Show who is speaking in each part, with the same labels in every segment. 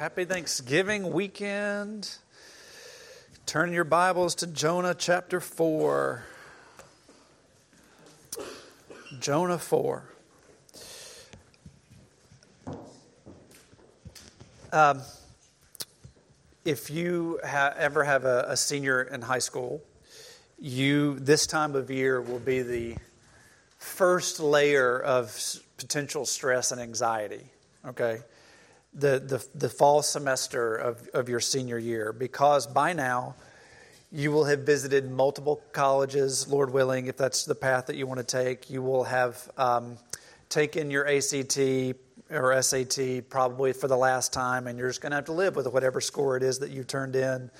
Speaker 1: Happy Thanksgiving weekend. Turn your Bibles to Jonah chapter 4. Jonah 4. Um, if you ha- ever have a, a senior in high school, you this time of year will be the first layer of potential stress and anxiety. Okay, the the, the fall semester of, of your senior year, because by now you will have visited multiple colleges, Lord willing, if that's the path that you want to take. You will have um, taken your ACT or SAT probably for the last time, and you're just going to have to live with whatever score it is that you turned in.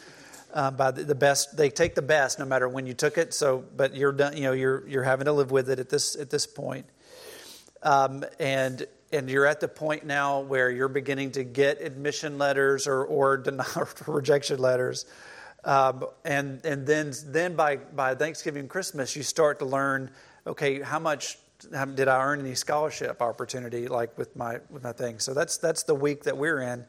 Speaker 1: Um, by the, the, best, they take the best no matter when you took it. So, but you're done. You know, you're you're having to live with it at this at this point. Um, and and you're at the point now where you're beginning to get admission letters or or denial rejection letters. Um, and and then then by by Thanksgiving Christmas you start to learn okay how much did I earn any scholarship opportunity like with my with my thing? So that's that's the week that we're in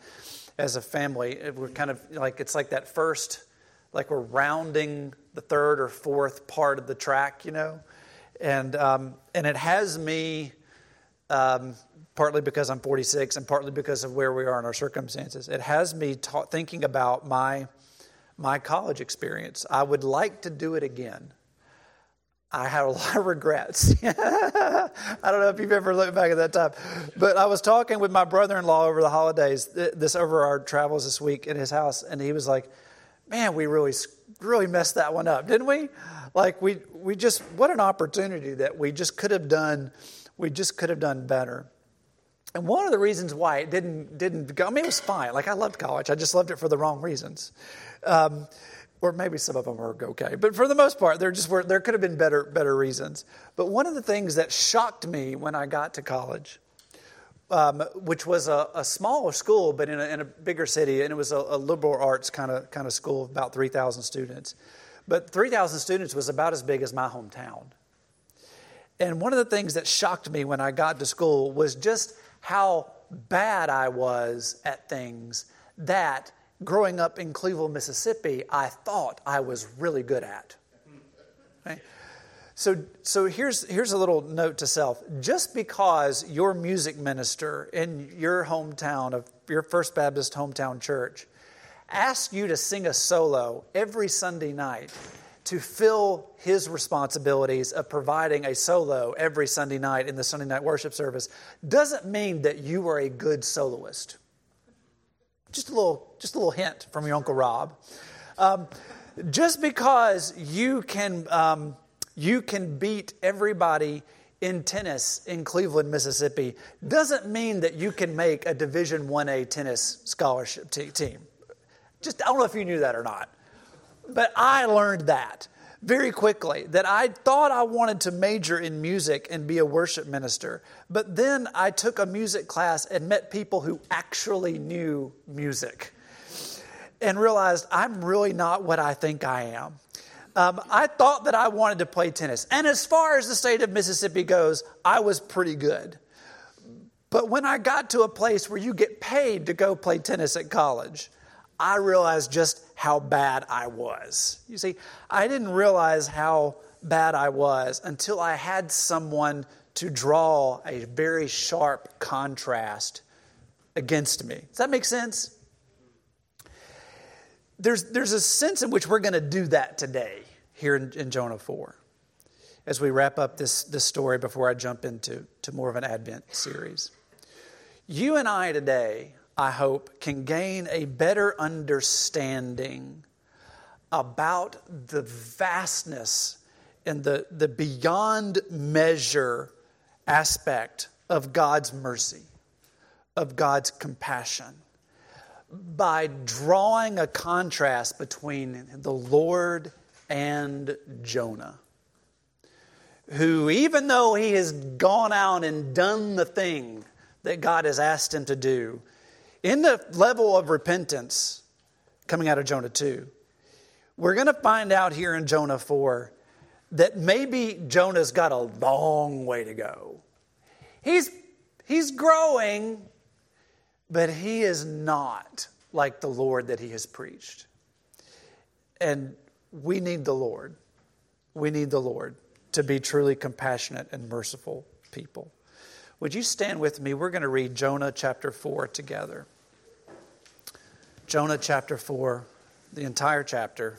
Speaker 1: as a family. We're kind of like it's like that first, like we're rounding the third or fourth part of the track, you know, and um, and it has me. Um, partly because I'm 46 and partly because of where we are in our circumstances, it has me ta- thinking about my my college experience. I would like to do it again. I had a lot of regrets. I don't know if you've ever looked back at that time, but I was talking with my brother-in-law over the holidays, this over our travels this week in his house, and he was like, "Man, we really, really messed that one up, didn't we? Like we, we just what an opportunity that we just could have done, we just could have done better." And one of the reasons why it didn't didn't go, I mean, it was fine. Like I loved college, I just loved it for the wrong reasons. Um, or maybe some of them were okay. But for the most part, there just were there could have been better better reasons. But one of the things that shocked me when I got to college, um, which was a, a, smaller school but in a, in a, bigger city, and it was a, a liberal arts kind of kind of school, of about three thousand students. But three thousand students was about as big as my hometown. And one of the things that shocked me when I got to school was just how bad I was at things that growing up in Cleveland, Mississippi, I thought I was really good at. So, so here's, here's a little note to self. Just because your music minister in your hometown, of your First Baptist hometown church, asks you to sing a solo every Sunday night to fill his responsibilities of providing a solo every Sunday night in the Sunday night worship service, doesn't mean that you are a good soloist. Just a little, just a little hint from your Uncle Rob. Um, just because you can, um, you can beat everybody in tennis in Cleveland, Mississippi, doesn't mean that you can make a Division 1A tennis scholarship t- team. Just, I don't know if you knew that or not. But I learned that very quickly that I thought I wanted to major in music and be a worship minister. But then I took a music class and met people who actually knew music and realized I'm really not what I think I am. Um, I thought that I wanted to play tennis. And as far as the state of Mississippi goes, I was pretty good. But when I got to a place where you get paid to go play tennis at college, I realized just how bad I was. You see, I didn't realize how bad I was until I had someone to draw a very sharp contrast against me. Does that make sense? There's, there's a sense in which we're going to do that today here in, in, Jonah 4 as we wrap up this, this story before I jump into to more of an Advent series. You and I today I hope, can gain a better understanding about the vastness and the, the beyond measure aspect of God's mercy, of God's compassion, by drawing a contrast between the Lord and Jonah, who, even though he has gone out and done the thing that God has asked him to do, in the level of repentance coming out of Jonah 2, we're going to find out here in Jonah 4 that maybe Jonah's got a long way to go. He's, he's growing, but he is not like the Lord that he has preached. And we need the Lord. We need the Lord to be truly compassionate and merciful people. Would you stand with me? We're going to read Jonah chapter 4 together. Jonah chapter 4, the entire chapter.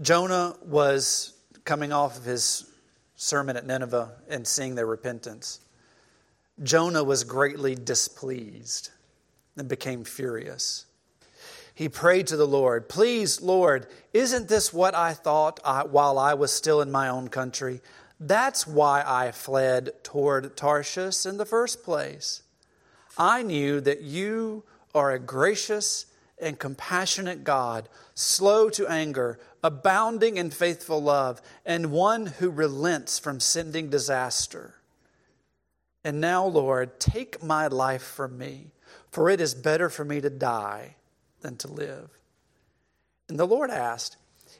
Speaker 1: Jonah was coming off of his sermon at Nineveh and seeing their repentance. Jonah was greatly displeased and became furious. He prayed to the Lord, Please, Lord, isn't this what I thought I, while I was still in my own country? That's why I fled toward Tarshish in the first place. I knew that you are a gracious and compassionate God, slow to anger, abounding in faithful love, and one who relents from sending disaster. And now, Lord, take my life from me, for it is better for me to die than to live. And the Lord asked,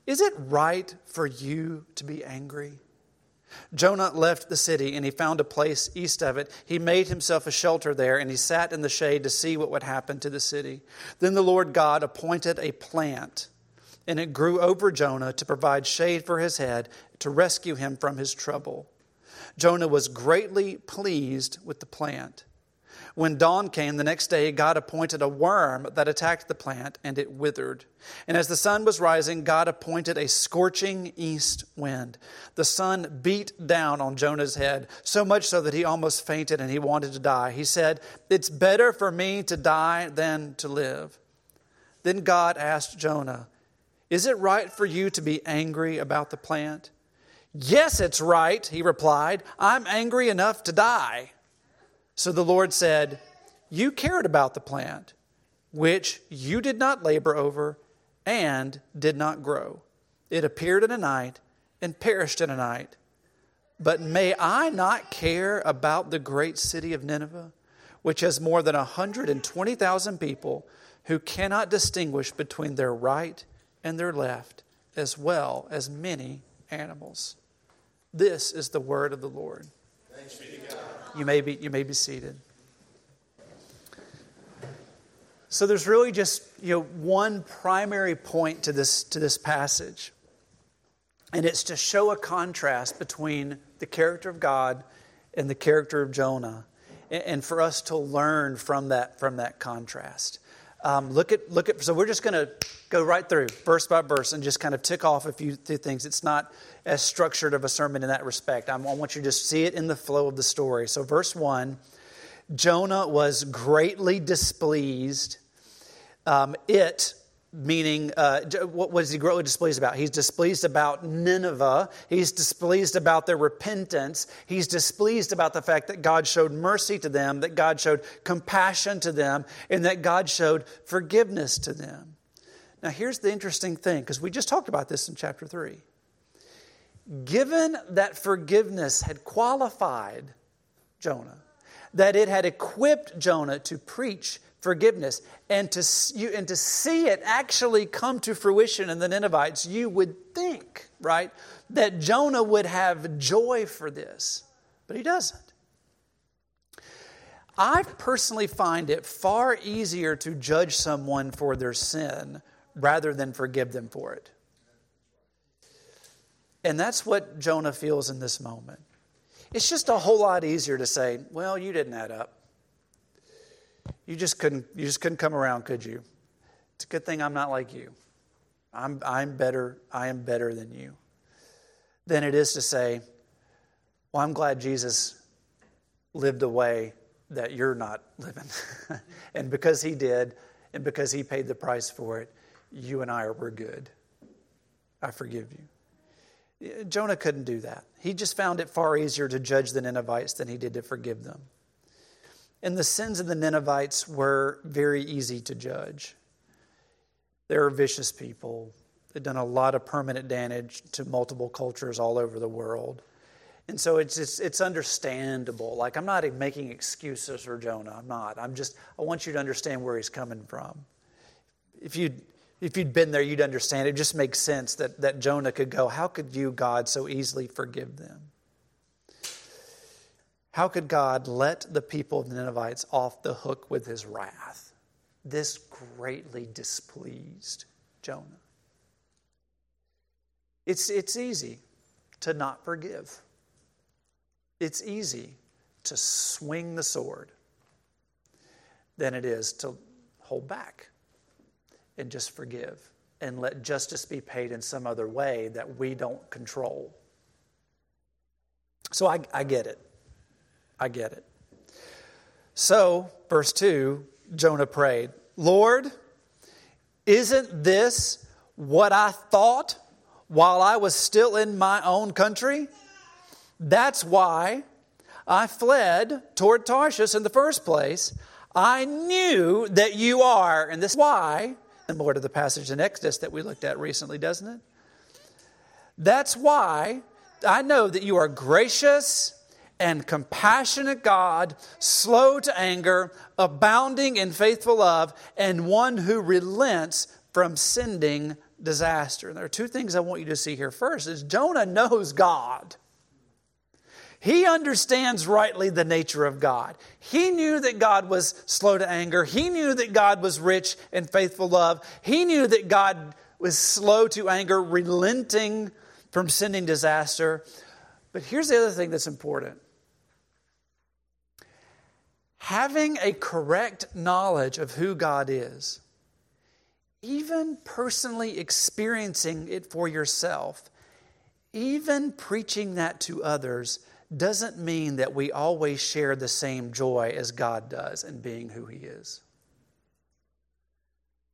Speaker 1: Is it right for you to be angry? Jonah left the city and he found a place east of it. He made himself a shelter there and he sat in the shade to see what would happen to the city. Then the Lord God appointed a plant and it grew over Jonah to provide shade for his head to rescue him from his trouble. Jonah was greatly pleased with the plant. When dawn came the next day, God appointed a worm that attacked the plant, and it withered. And as the sun was rising, God appointed a scorching east wind. The sun beat down on Jonah's head, so much so that he almost fainted and he wanted to die. He said, It's better for me to die than to live. Then God asked Jonah, Is it right for you to be angry about the plant? Yes, it's right, he replied. I'm angry enough to die. So the Lord said, You cared about the plant, which you did not labor over and did not grow. It appeared in a night and perished in a night. But may I not care about the great city of Nineveh, which has more than 120,000 people who cannot distinguish between their right and their left, as well as many animals? This is the word of the Lord. Thanks be to God. You may be, you may be seated. So there's really just you know, one primary point to this, to this passage. And it's to show a contrast between the character of God and the character of Jonah, and for us to learn from that, from that contrast. Um, look at look at. So we're just going to go right through verse by verse and just kind of tick off a few, things. It's not as structured of a sermon in that respect. I want you to just see it in the flow of the story. So verse one, Jonah was greatly displeased. Um, it meaning uh, what was he greatly displeased about he's displeased about nineveh he's displeased about their repentance he's displeased about the fact that god showed mercy to them that god showed compassion to them and that god showed forgiveness to them now here's the interesting thing because we just talked about this in chapter 3 given that forgiveness had qualified jonah that it had equipped jonah to preach forgiveness and to, you, and to see it actually come to fruition in the Ninevites, you would think, right, that Jonah would have joy for this, but he doesn't. I personally find it far easier to judge someone for their sin rather than forgive them for it. And that's what Jonah feels in this moment. It's just a whole lot easier to say, well, you didn't add up. You just couldn't, you just couldn't come around, could you? It's a good thing I'm not like you. I'm, I'm better, I am better than you. Than it is to say, well, I'm glad Jesus lived a way that you're not living. and because he did, and because he paid the price for it, you and I are we're good. I forgive you. Jonah couldn't do that. He just found it far easier to judge the Ninevites than he did to forgive them. And the sins of the Ninevites were very easy to judge. They were vicious people. They'd done a lot of permanent damage to multiple cultures all over the world. And so it's, it's, it's understandable. Like, I'm not making excuses for Jonah. I'm not. I'm just, I want you to understand where he's coming from. If you'd, if you'd been there, you'd understand. It just makes sense that, that Jonah could go, How could you, God, so easily forgive them? How could God let the people of the Ninevites off the hook with his wrath? This greatly displeased Jonah. It's, it's easy to not forgive. It's easy to swing the sword than it is to hold back and just forgive and let justice be paid in some other way that we don't control. So I, I get it. I get it. So, verse 2, Jonah prayed, Lord, isn't this what I thought while I was still in my own country? That's why I fled toward Tarshish in the first place. I knew that you are, and this is why, similar to the passage in Exodus that we looked at recently, doesn't it? That's why I know that you are gracious and compassionate God, slow to anger, abounding in faithful love, and one who relents from sending disaster. And there are two things I want you to see here. First is Jonah knows God. He understands rightly the nature of God. He knew that God was slow to anger. He knew that God was rich in faithful love. He knew that God was slow to anger, relenting from sending disaster. But here's the other thing that's important having a correct knowledge of who God is, even personally experiencing it for yourself, even preaching that to others doesn't mean that we always share the same joy as God does in being who He is.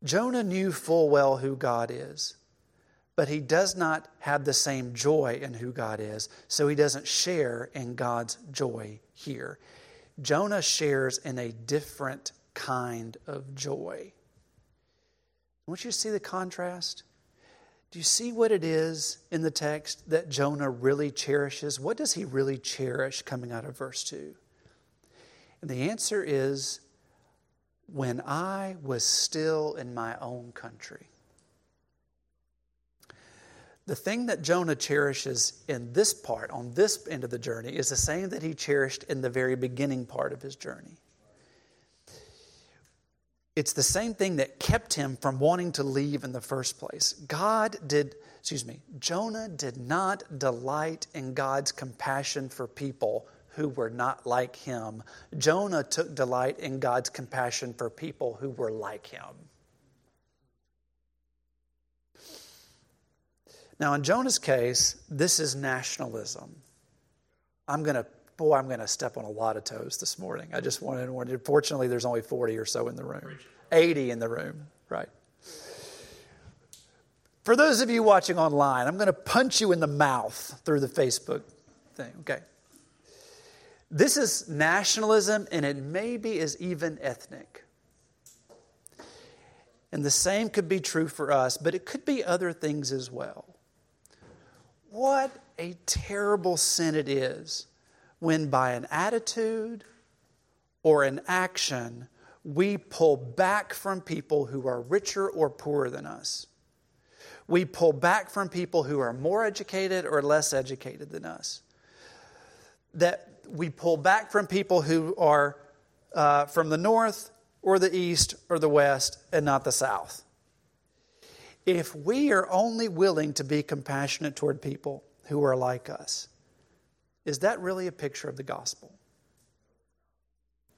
Speaker 1: Jonah knew full well who God is, but he does not have the same joy in who God is, so he doesn't share in God's joy here. Jonah shares in a different kind of joy. I want you to see the contrast. Do you see what it is in the text that Jonah really cherishes? What does he really cherish coming out of verse 2? And the answer is when I was still in my own country. The thing that Jonah cherishes in this part, on this end of the journey, is the same that he cherished in the very beginning part of his journey. It's the same thing that kept him from wanting to leave in the first place. God did, excuse me, Jonah did not delight in God's compassion for people who were not like him. Jonah took delight in God's compassion for people who were like him. Now, in Jonah's case, this is nationalism. I'm going to boy, I'm going to step on a lot of toes this morning. I just wanted to warn you. Fortunately, there's only 40 or so in the room, 80 in the room, right? For those of you watching online, I'm going to punch you in the mouth through the Facebook thing, okay? This is nationalism, and it maybe is even ethnic. And the same could be true for us, but it could be other things as well. What a terrible sin it is when by an attitude or an action we pull back from people who are richer or poorer than us. We pull back from people who are more educated or less educated than us. That we pull back from people who are uh, from the north or the east or the west and not the south. If we are only willing to be compassionate toward people who are like us, is that really a picture of the gospel?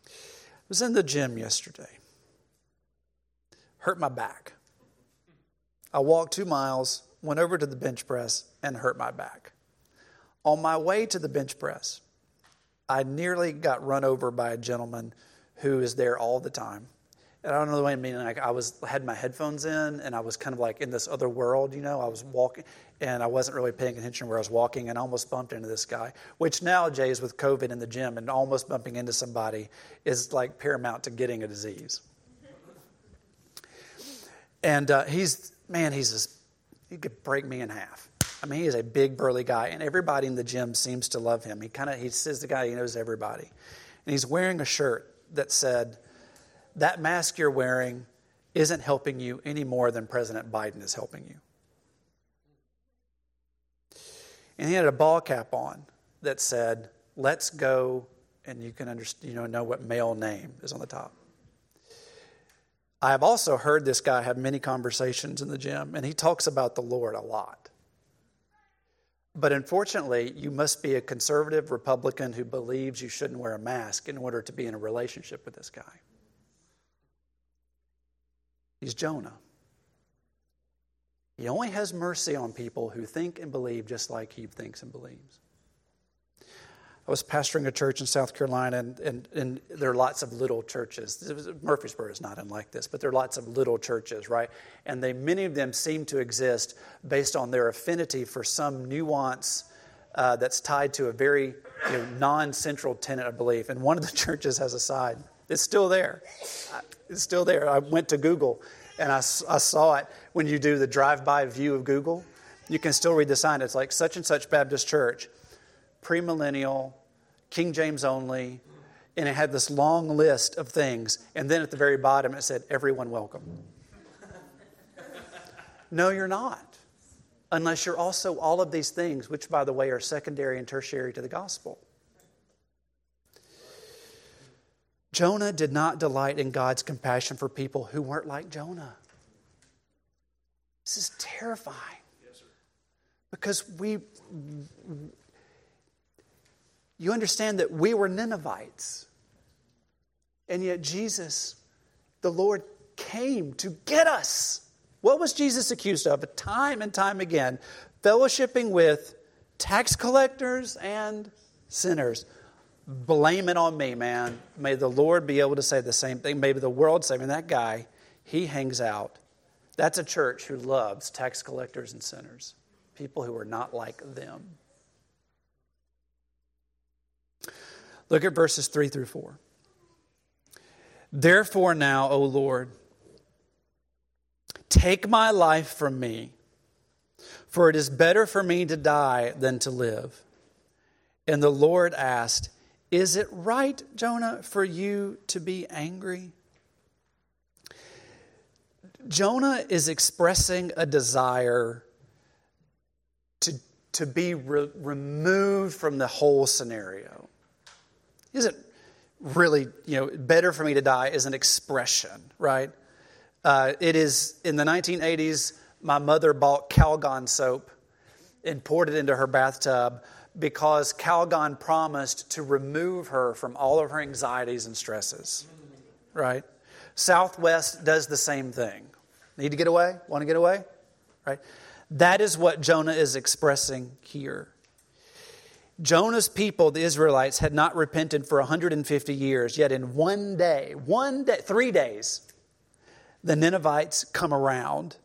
Speaker 1: I was in the gym yesterday, hurt my back. I walked two miles, went over to the bench press, and hurt my back. On my way to the bench press, I nearly got run over by a gentleman who is there all the time. And I don't know the way I mean. Like I was had my headphones in, and I was kind of like in this other world. You know, I was walking, and I wasn't really paying attention where I was walking, and almost bumped into this guy. Which now nowadays, with COVID in the gym, and almost bumping into somebody is like paramount to getting a disease. And uh, he's man, he's just, he could break me in half. I mean, he's a big burly guy, and everybody in the gym seems to love him. He kind of he says the guy he knows everybody, and he's wearing a shirt that said that mask you're wearing isn't helping you any more than President Biden is helping you. And he had a ball cap on that said, Let's go and you can understand, you know, know what male name is on the top. I have also heard this guy have many conversations in the gym, and he talks about the Lord a lot. But unfortunately, you must be a conservative Republican who believes you shouldn't wear a mask in order to be in a relationship with this guy. He's Jonah. He only has mercy on people who think and believe just like he thinks and believes. I was pastoring a church in South Carolina, and, and, and there are lots of little churches. Murfreesboro is not unlike this, but there are lots of little churches, right? And they, many of them seem to exist based on their affinity for some nuance uh, that's tied to a very you know, non central tenet of belief. And one of the churches has a sign, It's still there. It's still there. I went to Google and I, I saw it when you do the drive by view of Google. You can still read the sign. It's like such and such Baptist church, premillennial, King James only, and it had this long list of things. And then at the very bottom, it said, Everyone welcome. no, you're not. Unless you're also all of these things, which, by the way, are secondary and tertiary to the gospel. Jonah did not delight in God's compassion for people who weren't like Jonah. This is terrifying. Because we you understand that we were Ninevites. And yet, Jesus, the Lord, came to get us. What was Jesus accused of? Time and time again, fellowshipping with tax collectors and sinners. Blame it on me, man. May the Lord be able to say the same thing. Maybe the world say, I mean, that guy, he hangs out. That's a church who loves tax collectors and sinners, people who are not like them. Look at verses 3 through 4. Therefore, now, O Lord, take my life from me, for it is better for me to die than to live. And the Lord asked, Is it right, Jonah, for you to be angry? Jonah is expressing a desire to, to be re- removed from the whole scenario isn't really, you know, better for me to die is an expression, right? Uh, it is in the 1980s, my mother bought Calgon soap and poured it into her bathtub because Calgon promised to remove her from all of her anxieties and stresses, right? Southwest does the same thing. Need to get away? Want to get away? Right? That is what Jonah is expressing here. Jonah's people, the Israelites, had not repented for 150 years, yet in one day, one day, three days, the Ninevites come around.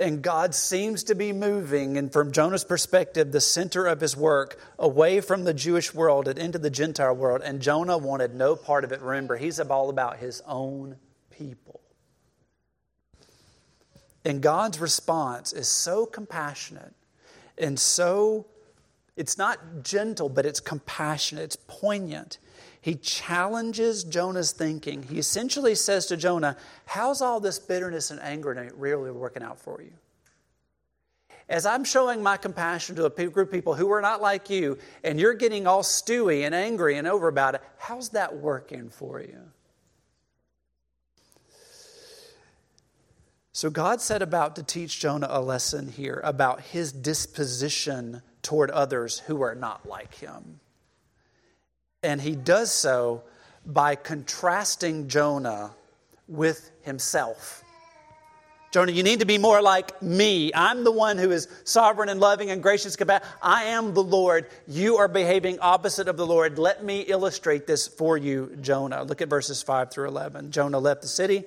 Speaker 1: And God seems to be moving, and from Jonah's perspective, the center of his work away from the Jewish world and into the Gentile world. And Jonah wanted no part of it. Remember, he's all about his own people. And God's response is so compassionate and so it's not gentle, but it's compassionate, it's poignant. He challenges Jonah's thinking. He essentially says to Jonah, How's all this bitterness and anger really working out for you? As I'm showing my compassion to a group of people who are not like you, and you're getting all stewy and angry and over about it, how's that working for you? So God set about to teach Jonah a lesson here about his disposition toward others who are not like him. And he does so by contrasting Jonah with himself. Jonah, you need to be more like me. I'm the one who is sovereign and loving and gracious. I am the Lord. You are behaving opposite of the Lord. Let me illustrate this for you, Jonah. Look at verses 5 through 11. Jonah left the city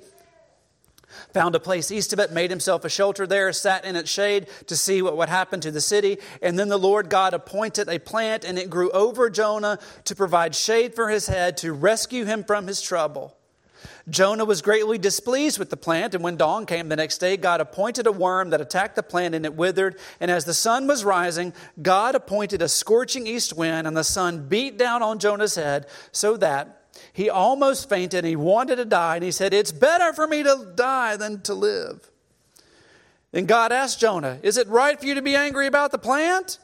Speaker 1: found a place east of it, made himself a shelter there, sat in its shade to see what would happen to the city. And then the Lord God appointed a plant, and it grew over Jonah to provide shade for his head, to rescue him from his trouble. Jonah was greatly displeased with the plant, and when dawn came the next day, God appointed a worm that attacked the plant, and it withered. And as the sun was rising, God appointed a scorching east wind, and the sun beat down on Jonah's head, so that he almost fainted. And he wanted to die. And he said, It's better for me to die than to live. Then God asked Jonah, Is it right for you to be angry about the plant?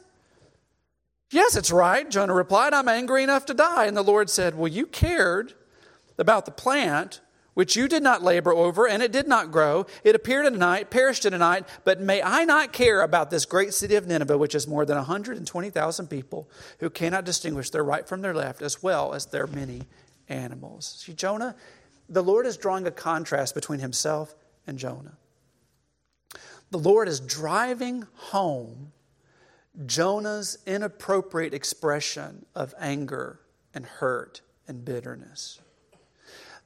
Speaker 1: Yes, it's right, Jonah replied. I'm angry enough to die. And the Lord said, Well, you cared about the plant which you did not labor over, and it did not grow. It appeared in a night, perished in a night. But may I not care about this great city of Nineveh, which is more than 120,000 people who cannot distinguish their right from their left, as well as their many animals. See, Jonah, the Lord is drawing a contrast between himself and Jonah. The Lord is driving home Jonah's inappropriate expression of anger and hurt and bitterness.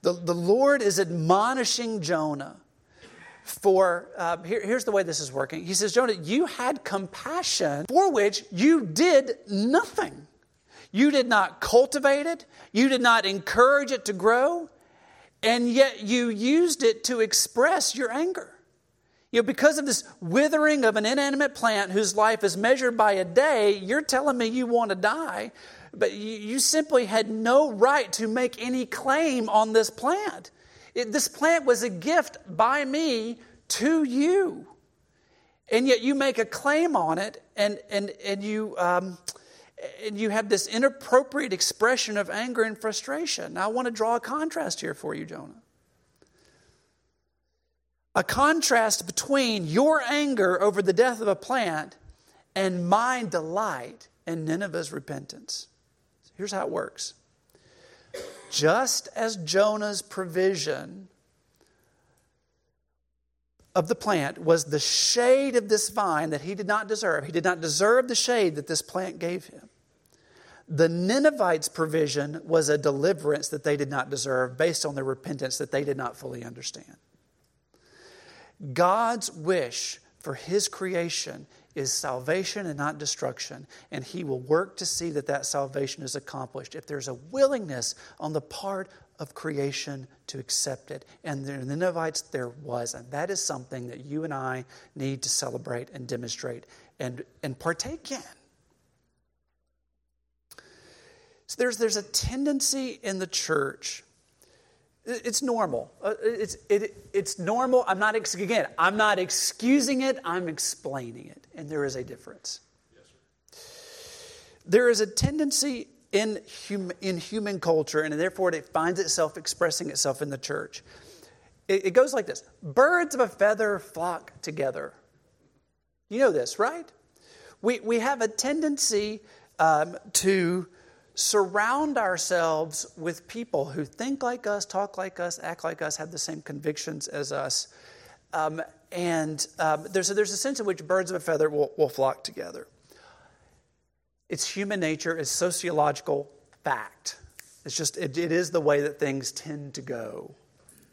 Speaker 1: The, the Lord is admonishing Jonah for, uh, here, here's the way this is working. He says, Jonah, you had compassion for which you did nothing. You did not cultivate it, you did not encourage it to grow, and yet you used it to express your anger. You know, because of this withering of an inanimate plant whose life is measured by a day, you're telling me you want to die but you simply had no right to make any claim on this plant. It, this plant was a gift by me to you. And yet you make a claim on it and, and, and, you, um, and you have this inappropriate expression of anger and frustration. Now, I want to draw a contrast here for you, Jonah. A contrast between your anger over the death of a plant and my delight in Nineveh's repentance. Here's how it works just as Jonah's provision of the plant was the shade of this vine that he did not deserve, he did not deserve the shade that this plant gave him. The Ninevites' provision was a deliverance that they did not deserve based on their repentance that they did not fully understand. God's wish for his creation is salvation and not destruction. And He will work to see that that salvation is accomplished if there's a willingness on the part of creation to accept it. And the Ninevites, there was. And that is something that you and I need to celebrate and demonstrate and, and partake in. So there's, there's a tendency in the church it's normal. Uh, it's, it, it's normal. I'm not, again, I'm not excusing it, I'm explaining it. And there is a difference. Yes, there is a tendency in, hum, in human culture, and therefore it finds itself expressing itself in the church. It, it goes like this Birds of a feather flock together. You know this, right? We, we have a tendency um, to surround ourselves with people who think like us, talk like us, act like us, have the same convictions as us. Um, and um, there's, a, there's a sense in which birds of a feather will, will flock together. It's human nature, it's sociological fact. It's just, it, it is the way that things tend to go.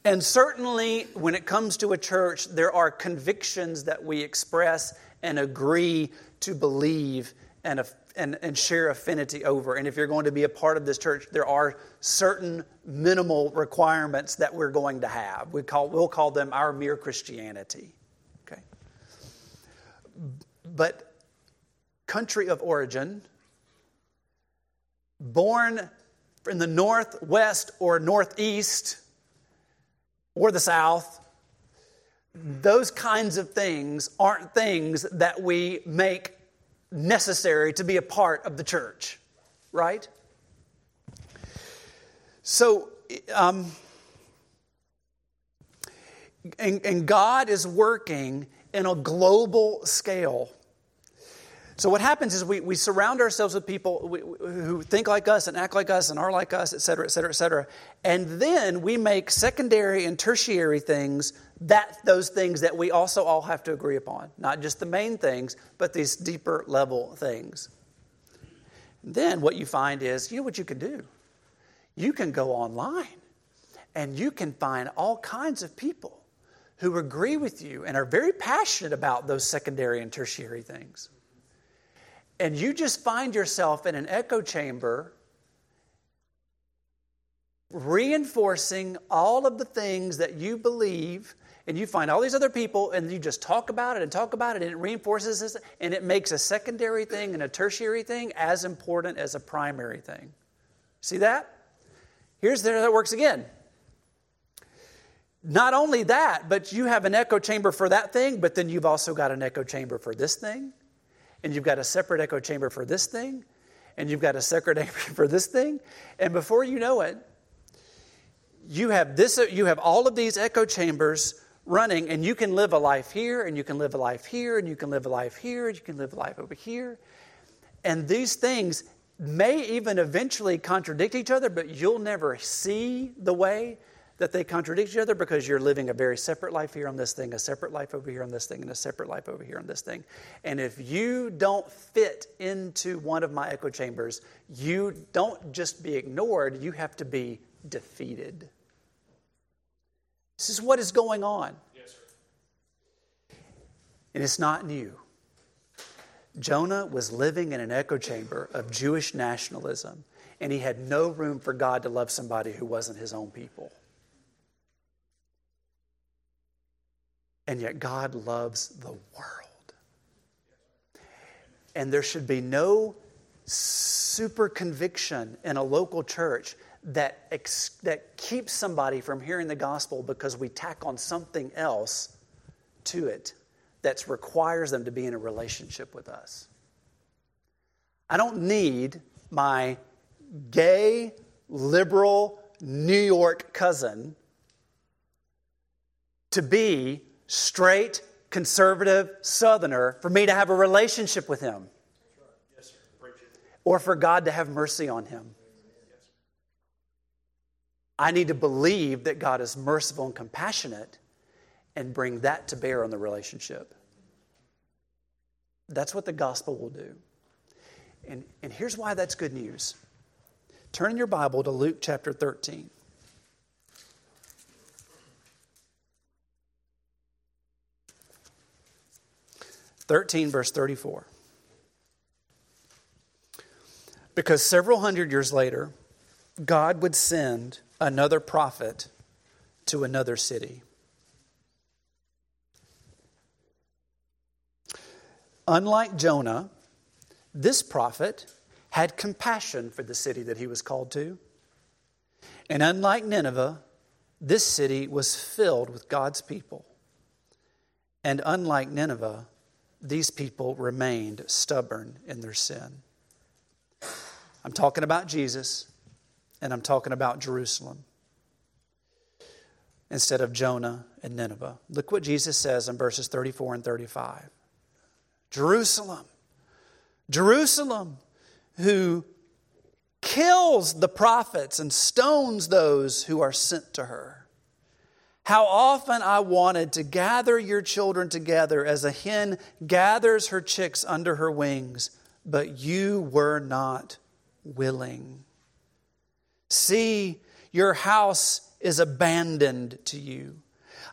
Speaker 1: And certainly, when it comes to a church, there are convictions that we express and agree to believe and and, and share affinity over. And if you're going to be a part of this church, there are certain minimal requirements that we're going to have. We call, we'll call them our mere Christianity. Okay? But country of origin, born in the northwest or northeast or the south, those kinds of things aren't things that we make necessary to be a part of the church, right? So, um, and, and God is working in a global scale. So, what happens is we, we surround ourselves with people who think like us and act like us and are like us, et cetera, et cetera, et cetera. And then we make secondary and tertiary things that those things that we also all have to agree upon, not just the main things, but these deeper level things. then what you find is, you know what you can do? You can go online and you can find all kinds of people who agree with you and are very passionate about those secondary and tertiary things. And you just find yourself in an echo chamber reinforcing all of the things that you believe and you find all these other people and you just talk about it and talk about it and it reinforces this and it makes a secondary thing and a tertiary thing as important as a primary thing. See that? Here's how that works again. Not only that, but you have an echo chamber for that thing, but then you've also got an echo chamber for this thing, and you've got a separate echo chamber for this thing, and you've got a separate name for this thing. And before you know it, you have this you have all of these echo chambers running and you can live a life here and you can live a life here and you can live a life here and you can live a life over here and these things may even eventually contradict each other but you'll never see the way that they contradict each other because you're living a very separate life here on this thing, a separate life over here on this thing, and a separate life over here on this thing. And if you don't fit into one of my echo chambers, you don't just be ignored, you have to be defeated. This is what is going on. Yes, and it's not new. Jonah was living in an echo chamber of Jewish nationalism, and he had no room for God to love somebody who wasn't his own people. And yet, God loves the world. And there should be no super conviction in a local church that, ex- that keeps somebody from hearing the gospel because we tack on something else to it that requires them to be in a relationship with us. I don't need my gay, liberal New York cousin to be straight, conservative Southerner for me to have a relationship with him. Or for God to have mercy on him. I need to believe that God is merciful and compassionate and bring that to bear on the relationship. That's what the gospel will do. And, and here's why that's good news. Turn in your Bible to Luke chapter 13. 13, verse 34. Because several hundred years later, God would send another prophet to another city. Unlike Jonah, this prophet had compassion for the city that he was called to. And unlike Nineveh, this city was filled with God's people. And unlike Nineveh, these people remained stubborn in their sin. I'm talking about Jesus, and I'm talking about Jerusalem instead of Jonah and Nineveh. Look what Jesus says in verses 34 and 35. Jerusalem, Jerusalem, who kills the prophets and stones those who are sent to her. How often I wanted to gather your children together as a hen gathers her chicks under her wings, but you were not willing. See, your house is abandoned to you.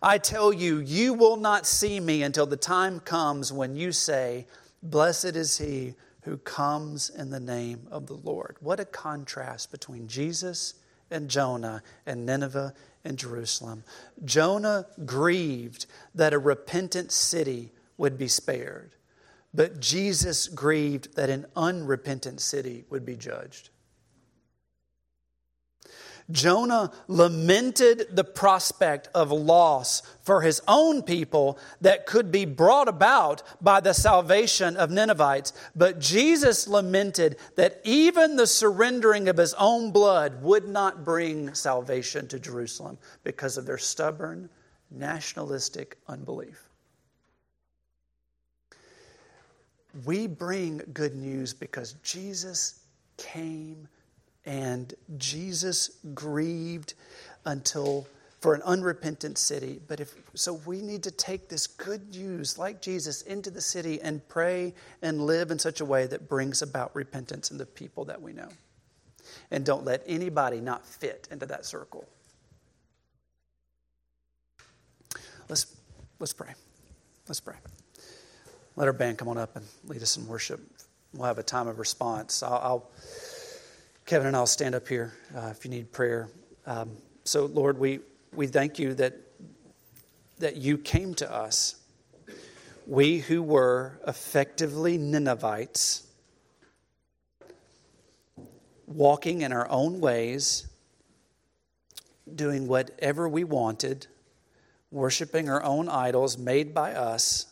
Speaker 1: I tell you, you will not see me until the time comes when you say, Blessed is he who comes in the name of the Lord. What a contrast between Jesus and Jonah and Nineveh and Jerusalem. Jonah grieved that a repentant city would be spared, but Jesus grieved that an unrepentant city would be judged. Jonah lamented the prospect of loss for his own people that could be brought about by the salvation of Ninevites. But Jesus lamented that even the surrendering of his own blood would not bring salvation to Jerusalem because of their stubborn, nationalistic unbelief. We bring good news because Jesus came and Jesus grieved until for an unrepentant city. But if so, we need to take this good news, like Jesus, into the city and pray and live in such a way that brings about repentance in the people that we know. And don't let anybody not fit into that circle. Let's let's pray. Let's pray. Let our band come on up and lead us in worship. We'll have a time of response. I'll, I'll Kevin and I'll stand up here uh, if you need prayer. Um, so, Lord, we, we thank you that, that you came to us. We who were effectively Ninevites, walking in our own ways, doing whatever we wanted, worshiping our own idols made by us,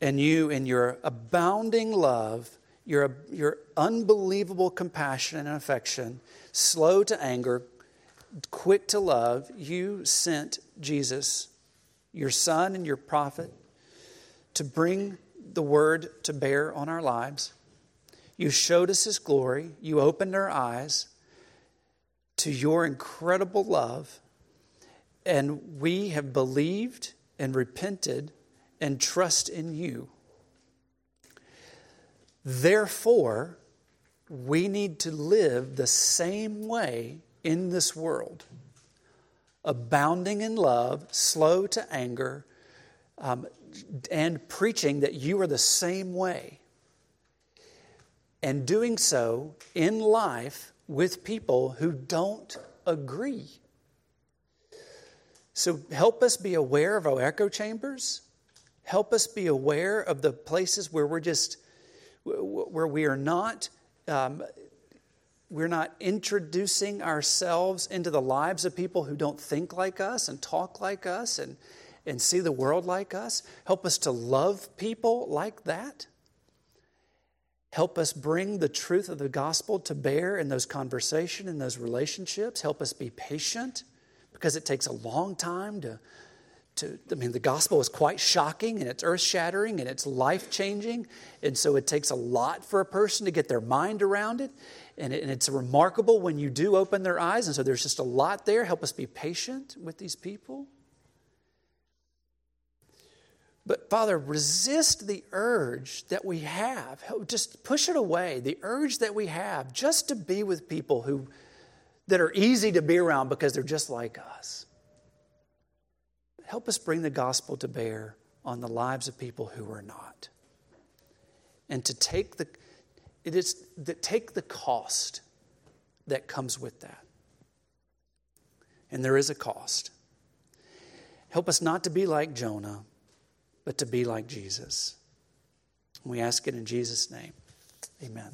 Speaker 1: and you, in your abounding love, your, your unbelievable compassion and affection, slow to anger, quick to love, you sent Jesus, your son and your prophet, to bring the word to bear on our lives. You showed us his glory. You opened our eyes to your incredible love. And we have believed and repented and trust in you. Therefore, we need to live the same way in this world abounding in love, slow to anger, um, and preaching that you are the same way. And doing so in life with people who don't agree. So help us be aware of our echo chambers. Help us be aware of the places where we're just, where we are not. Um, we're not introducing ourselves into the lives of people who don't think like us and talk like us and, and see the world like us. Help us to love people like that. Help us bring the truth of the gospel to bear in those conversations, in those relationships. Help us be patient because it takes a long time to, to I mean, the gospel is quite shocking and it's earth shattering and it's life changing. And so it takes a lot for a person to get their mind around it. And, it. and it's remarkable when you do open their eyes. And so there's just a lot there. Help us be patient with these people. But Father, resist the urge that we have. Just push it away. The urge that we have just to be with people who that are easy to be around because they're just like us. Help us bring the gospel to bear on the lives of people who are not. And to take the it is that take the cost that comes with that. And there is a cost. Help us not to be like Jonah but to be like Jesus. We ask it in Jesus' name. Amen.